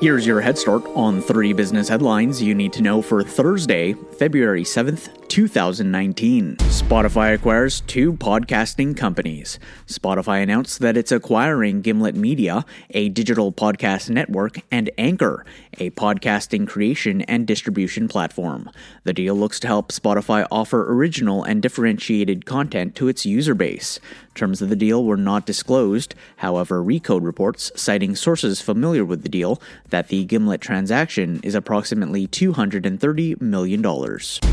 Here's your head start on three business headlines you need to know for Thursday, February 7th, 2019. Spotify acquires two podcasting companies. Spotify announced that it's acquiring Gimlet Media, a digital podcast network, and Anchor, a podcasting creation and distribution platform. The deal looks to help Spotify offer original and differentiated content to its user base. Terms of the deal were not disclosed. However, Recode reports, citing sources familiar with the deal, that the Gimlet transaction is approximately $230 million.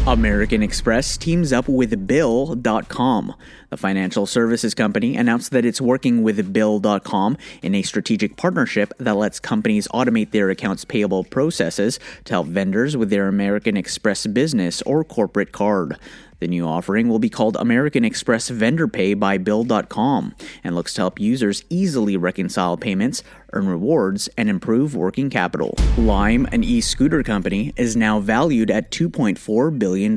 American Express teams up with Bill.com. The financial services company announced that it's working with Bill.com in a strategic partnership that lets companies automate their accounts payable processes to help vendors with their American Express business or corporate card. The new offering will be called American Express Vendor Pay by Bill.com and looks to help users easily reconcile payments, earn rewards, and improve working capital. Lime, an e scooter company, is now valued at $2.4 billion.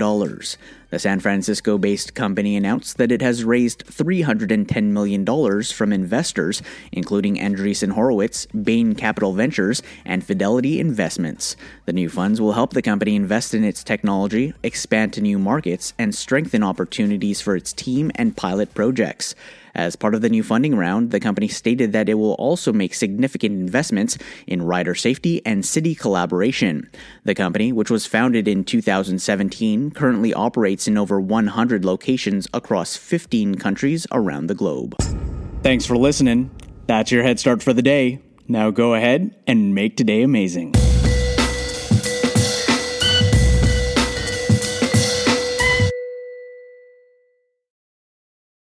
The San Francisco based company announced that it has raised $310 million from investors, including Andreessen Horowitz, Bain Capital Ventures, and Fidelity Investments. The new funds will help the company invest in its technology, expand to new markets, and strengthen opportunities for its team and pilot projects. As part of the new funding round, the company stated that it will also make significant investments in rider safety and city collaboration. The company, which was founded in 2017, currently operates in over 100 locations across 15 countries around the globe. Thanks for listening. That's your head start for the day. Now go ahead and make today amazing.